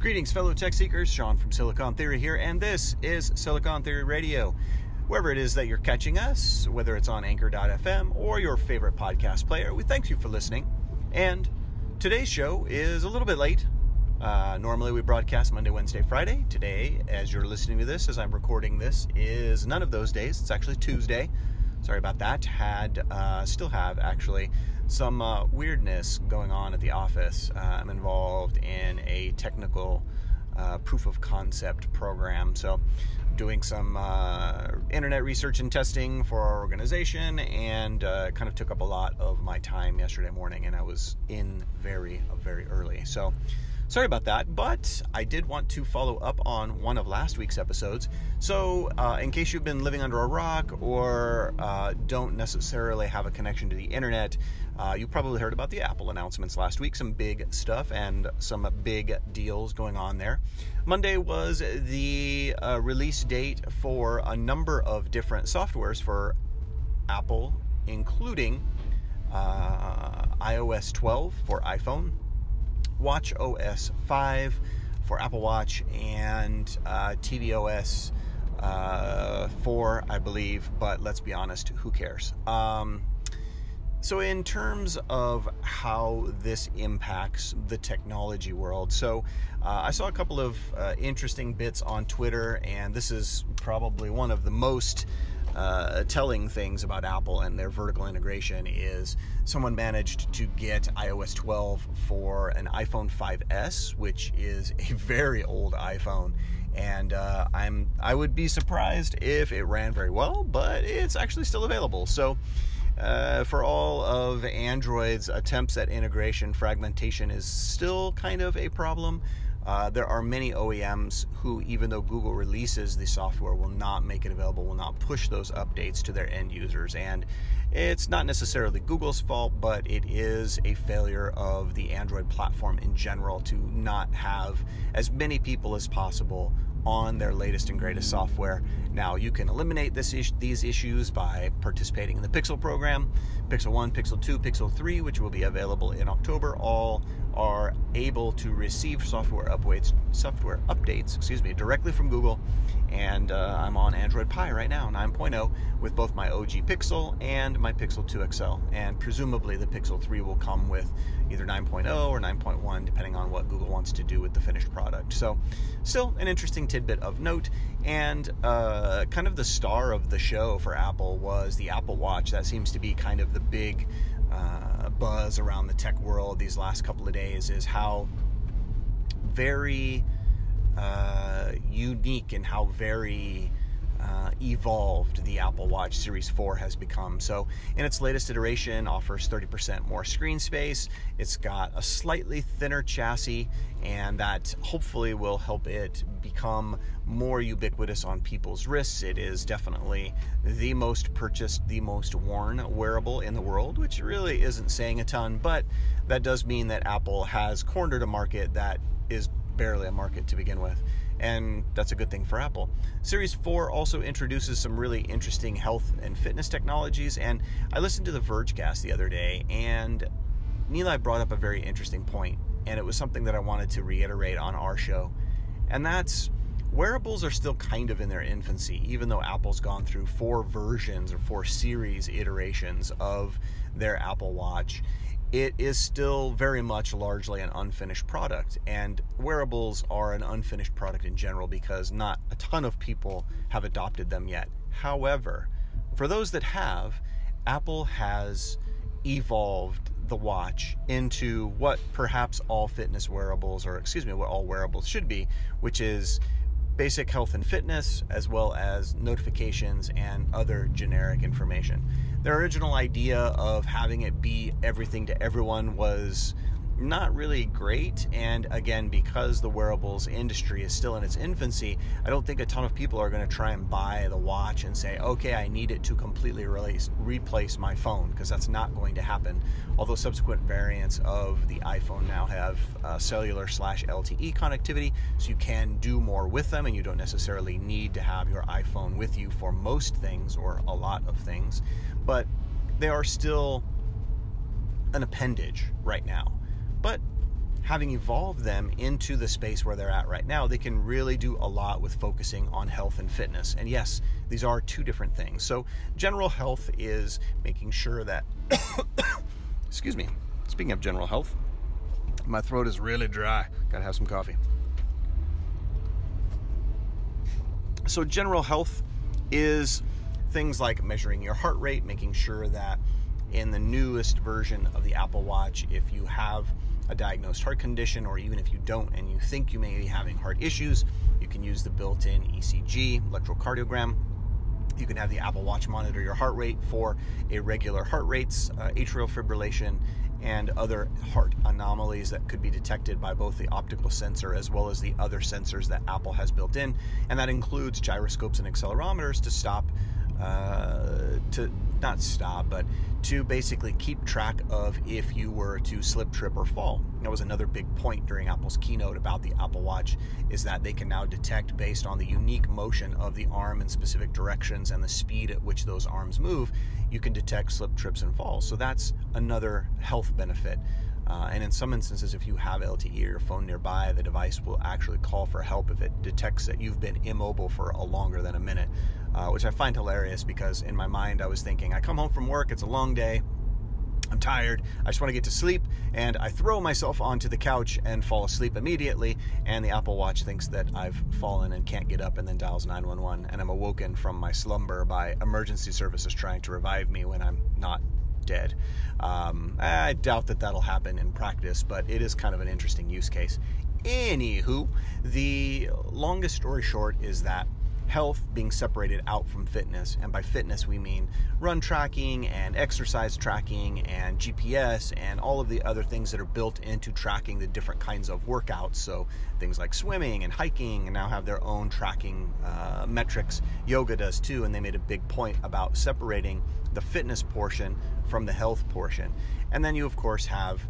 Greetings, fellow tech seekers. Sean from Silicon Theory here, and this is Silicon Theory Radio. Wherever it is that you're catching us, whether it's on Anchor.fm or your favorite podcast player, we thank you for listening. And today's show is a little bit late. Uh, normally we broadcast Monday, Wednesday, Friday. Today, as you're listening to this, as I'm recording this, is none of those days. It's actually Tuesday. Sorry about that. Had, uh, still have actually some uh, weirdness going on at the office. Uh, I'm involved in a technical uh, proof of concept program. So, doing some uh, internet research and testing for our organization, and uh, kind of took up a lot of my time yesterday morning, and I was in very, very early. So, Sorry about that, but I did want to follow up on one of last week's episodes. So, uh, in case you've been living under a rock or uh, don't necessarily have a connection to the internet, uh, you probably heard about the Apple announcements last week. Some big stuff and some big deals going on there. Monday was the uh, release date for a number of different softwares for Apple, including uh, iOS 12 for iPhone Watch OS 5 for Apple Watch and uh, tvOS uh, 4, I believe. But let's be honest, who cares? Um, so, in terms of how this impacts the technology world, so uh, I saw a couple of uh, interesting bits on Twitter, and this is probably one of the most uh, telling things about Apple and their vertical integration is someone managed to get iOS 12 for an iPhone 5s, which is a very old iPhone, and uh, I'm I would be surprised if it ran very well, but it's actually still available. So. Uh, for all of Android's attempts at integration, fragmentation is still kind of a problem. Uh, there are many OEMs who, even though Google releases the software, will not make it available, will not push those updates to their end users. And it's not necessarily Google's fault, but it is a failure of the Android platform in general to not have as many people as possible on their latest and greatest software. Now, you can eliminate this is- these issues by participating in the Pixel program. Pixel 1, Pixel 2, Pixel 3, which will be available in October, all are able to receive software updates, software updates, excuse me, directly from Google. And uh, I'm on Android Pie right now, 9.0, with both my OG Pixel and my Pixel 2 XL. And presumably the Pixel 3 will come with either 9.0 or 9.1, depending on what Google wants to do with the finished product. So, still an interesting tidbit of note. And uh, kind of the star of the show for Apple was the Apple Watch. That seems to be kind of the big uh, buzz around the tech world these last couple of days is how very uh, unique and how very uh, evolved the Apple Watch Series 4 has become. So, in its latest iteration, offers 30% more screen space. It's got a slightly thinner chassis, and that hopefully will help it become more ubiquitous on people's wrists. It is definitely the most purchased, the most worn wearable in the world, which really isn't saying a ton, but that does mean that Apple has cornered a market that barely a market to begin with and that's a good thing for Apple. Series 4 also introduces some really interesting health and fitness technologies, and I listened to the Vergecast the other day, and Nilay brought up a very interesting point, and it was something that I wanted to reiterate on our show, and that's wearables are still kind of in their infancy, even though Apple's gone through four versions or four series iterations of their Apple Watch it is still very much largely an unfinished product. And wearables are an unfinished product in general because not a ton of people have adopted them yet. However, for those that have, Apple has evolved the watch into what perhaps all fitness wearables, or excuse me, what all wearables should be, which is basic health and fitness, as well as notifications and other generic information. Their original idea of having it be everything to everyone was not really great. And again, because the wearables industry is still in its infancy, I don't think a ton of people are going to try and buy the watch and say, okay, I need it to completely replace, replace my phone, because that's not going to happen. Although subsequent variants of the iPhone now have uh, cellular slash LTE connectivity, so you can do more with them, and you don't necessarily need to have your iPhone with you for most things or a lot of things. But they are still an appendage right now. But having evolved them into the space where they're at right now, they can really do a lot with focusing on health and fitness. And yes, these are two different things. So, general health is making sure that, excuse me, speaking of general health, my throat is really dry. Gotta have some coffee. So, general health is things like measuring your heart rate, making sure that in the newest version of the Apple Watch, if you have a diagnosed heart condition, or even if you don't and you think you may be having heart issues, you can use the built in ECG, electrocardiogram. You can have the Apple Watch monitor your heart rate for irregular heart rates, uh, atrial fibrillation, and other heart anomalies that could be detected by both the optical sensor as well as the other sensors that Apple has built in. And that includes gyroscopes and accelerometers to stop, uh, to not stop, but to basically keep track of if you were to slip, trip, or fall. That was another big point during Apple's keynote about the Apple Watch is that they can now detect based on the unique motion of the arm in specific directions and the speed at which those arms move, you can detect slip, trips, and falls. So that's another health benefit. Uh, and in some instances, if you have LTE or your phone nearby, the device will actually call for help if it detects that you've been immobile for a longer than a minute uh, which I find hilarious because in my mind I was thinking, I come home from work, it's a long day, I'm tired, I just want to get to sleep, and I throw myself onto the couch and fall asleep immediately. And the Apple Watch thinks that I've fallen and can't get up and then dials 911, and I'm awoken from my slumber by emergency services trying to revive me when I'm not dead. Um, I doubt that that'll happen in practice, but it is kind of an interesting use case. Anywho, the longest story short is that health being separated out from fitness. And by fitness, we mean run tracking and exercise tracking and GPS and all of the other things that are built into tracking the different kinds of workouts. So things like swimming and hiking and now have their own tracking uh, metrics. Yoga does too, and they made a big point about separating the fitness portion from the health portion. And then you, of course, have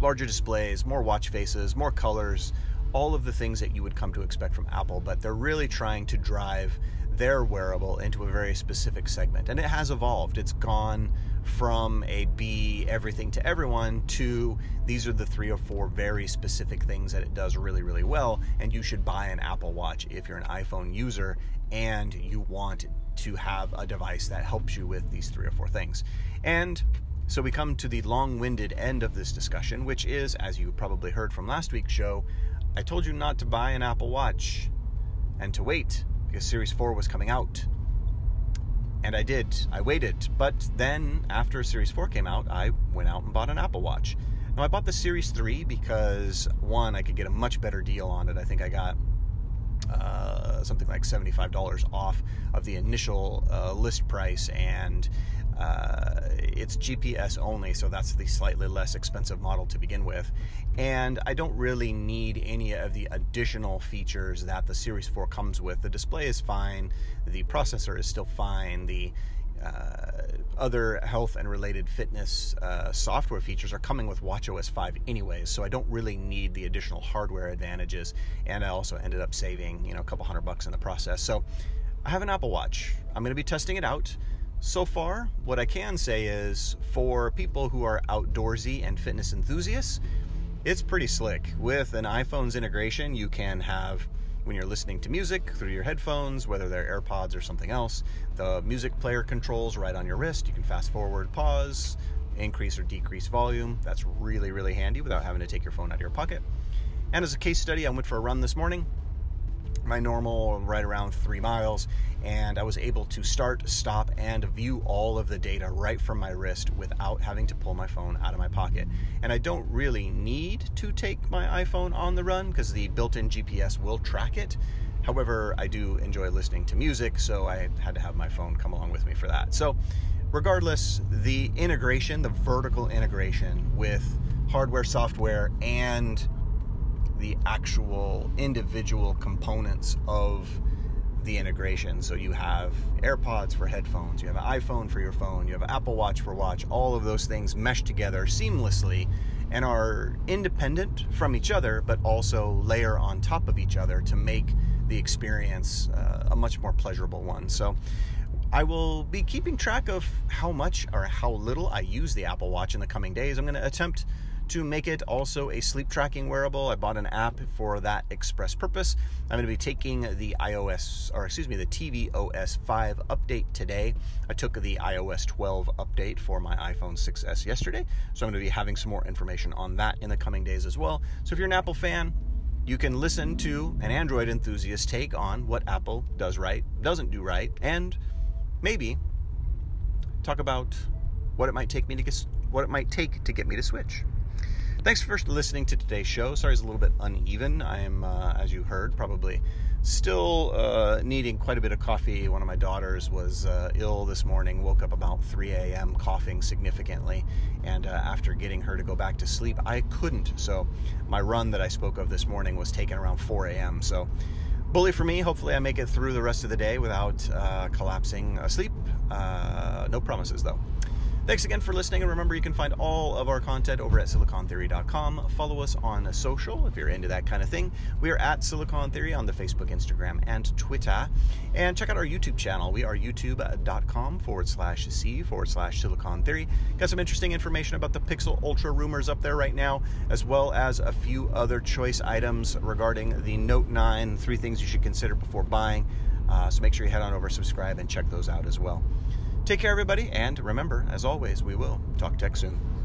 larger displays, more watch faces, more colors, all of the things that you would come to expect from Apple, but they're really trying to drive their wearable into a very specific segment. And it has evolved. It's gone from a be everything to everyone to these are the three or four very specific things that it does really, really well. And you should buy an Apple Watch if you're an iPhone user and you want to have a device that helps you with these three or four things. And so we come to the long winded end of this discussion, which is, as you probably heard from last week's show, I told you not to buy an Apple Watch and to wait because Series 4 was coming out. And I did. I waited. But then, after Series 4 came out, I went out and bought an Apple Watch. Now, I bought the Series 3 because, one, I could get a much better deal on it. I think I got uh, something like $75 off of the initial uh, list price, and uh, it's GPS only, so that's the slightly less expensive model to begin with. And I don't really need any of the additional features that the Series 4 comes with. The display is fine, the processor is still fine, the other health and related fitness uh, software features are coming with WatchOS 5 anyways, so I don't really need the additional hardware advantages. And I also ended up saving, you know, a couple hundred bucks in the process. So I have an Apple Watch. I'm going to be testing it out. So far, what I can say is for people who are outdoorsy and fitness enthusiasts, it's pretty slick. With an iPhone's integration, you can have when you're listening to music through your headphones, whether they're AirPods or something else, the music player controls right on your wrist. You can fast forward, pause, increase or decrease volume. That's really, really handy without having to take your phone out of your pocket. And as a case study, I went for a run this morning my normal right around three miles, and I was able to start, stop, and view all of the data right from my wrist without having to pull my phone out of my pocket. And I don't really need to take my iPhone on the run because the built in GPS will track it. However, I do enjoy listening to music, so I had to have my phone come along with me for that. So, regardless, the integration, the vertical integration with hardware, software, and the actual individual components of the integration. So you have AirPods for headphones, you have an iPhone for your phone, you have an Apple Watch for watch. All of those things mesh together seamlessly and are independent from each other, but also layer on top of each other to make the experience uh, a much more pleasurable one. So I will be keeping track of how much or how little I use the Apple Watch in the coming days. I'm going to attempt to make it also a sleep tracking wearable. I bought an app for that express purpose. I'm going to be taking the iOS, or excuse me, the tvOS 5 update today. I took the iOS 12 update for my iPhone 6s yesterday, so I'm going to be having some more information on that in the coming days as well. So if you're an Apple fan, you can listen to an Android enthusiast take on what Apple does right, doesn't do right, and maybe talk about what it might take me to get what it might take to get me to switch. Thanks for listening to today's show. Sorry, it's a little bit uneven. I am, uh, as you heard, probably still uh, needing quite a bit of coffee. One of my daughters was uh, ill this morning, woke up about 3 a.m. coughing significantly, and uh, after getting her to go back to sleep, I couldn't. So my run that I spoke of this morning was taken around 4 a.m. So bully for me. Hopefully, I make it through the rest of the day without uh, collapsing asleep. Uh, no promises, though. Thanks again for listening, and remember you can find all of our content over at silicontheory.com. Follow us on social if you're into that kind of thing. We are at Silicon Theory on the Facebook, Instagram, and Twitter. And check out our YouTube channel. We are youtube.com forward slash C forward slash Silicon Theory. Got some interesting information about the Pixel Ultra rumors up there right now, as well as a few other choice items regarding the Note 9, three things you should consider before buying. Uh, so make sure you head on over, subscribe, and check those out as well. Take care, everybody, and remember, as always, we will talk tech soon.